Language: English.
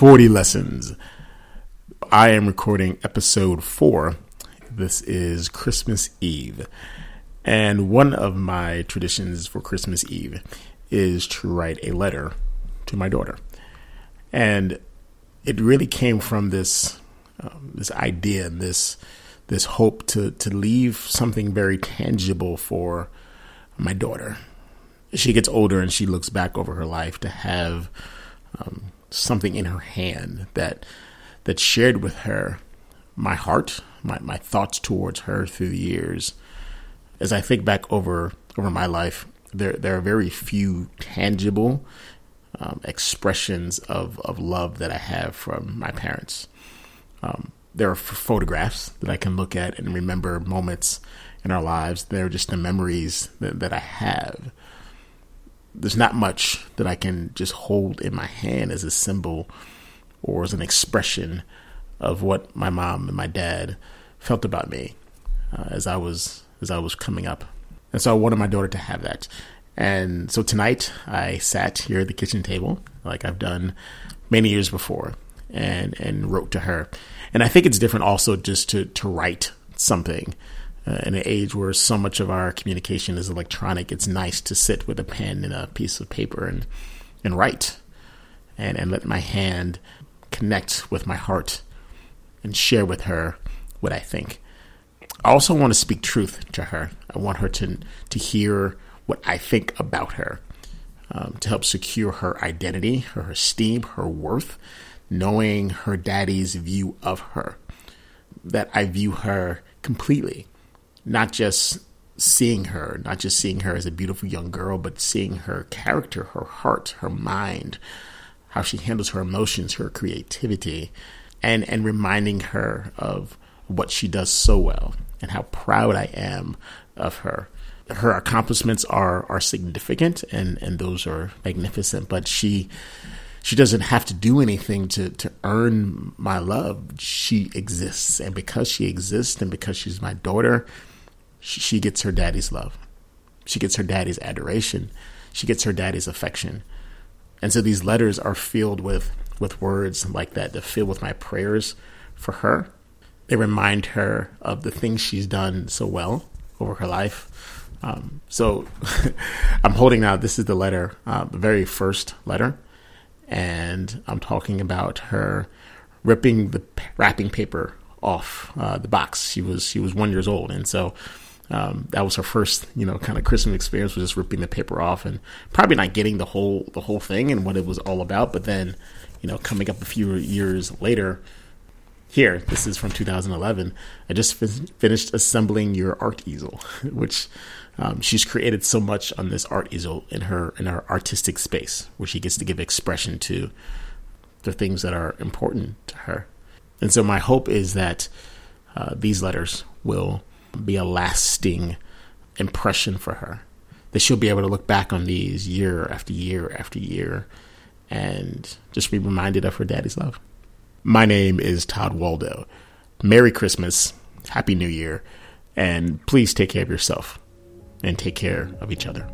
40 lessons. I am recording episode four. This is Christmas Eve. And one of my traditions for Christmas Eve is to write a letter to my daughter. And it really came from this um, this idea, this this hope to to leave something very tangible for my daughter. She gets older and she looks back over her life to have um, something in her hand that that shared with her my heart, my, my thoughts towards her through the years. As I think back over over my life, there there are very few tangible um, expressions of, of love that I have from my parents. Um, there are photographs that I can look at and remember moments in our lives. They're just the memories that, that I have. There's not much that I can just hold in my hand as a symbol or as an expression of what my mom and my dad felt about me uh, as I was as I was coming up. And so I wanted my daughter to have that. And so tonight I sat here at the kitchen table like I've done many years before and and wrote to her. And I think it's different also just to to write something. Uh, in an age where so much of our communication is electronic, it's nice to sit with a pen and a piece of paper and and write and, and let my hand connect with my heart and share with her what I think. I also want to speak truth to her. I want her to to hear what I think about her, um, to help secure her identity, her esteem, her worth, knowing her daddy's view of her. That I view her completely, not just seeing her, not just seeing her as a beautiful young girl, but seeing her character, her heart, her mind, how she handles her emotions, her creativity, and and reminding her of what she does so well and how proud I am of her. Her accomplishments are are significant and and those are magnificent, but she she doesn't have to do anything to to earn my love. She exists, and because she exists, and because she's my daughter, she, gets her daddy's love. She gets her daddy's adoration. She gets her daddy's affection. And so these letters are filled with with words like that. They're filled with my prayers for her. They remind her of the things she's done so well over her life. Um, so I'm holding out. This is the letter, uh, the very first letter, and I'm talking about her ripping the wrapping paper off uh, the box. She was she was one years old, and so um, that was her first, you know, kind of Christmas experience was just ripping the paper off and probably not getting the whole the whole thing and what it was all about. But then, you know, coming up a few years later, here this is from 2011. I just finished assembling your art easel, which um, she's created so much on this art easel in her in her artistic space, where she gets to give expression to the things that are important to her. And so my hope is that uh, these letters will be a lasting impression for her. That she'll be able to look back on these year after year after year and just be reminded of her daddy's love. My name is Todd Waldo. Merry Christmas, Happy New Year, and please take care of yourself and take care of each other.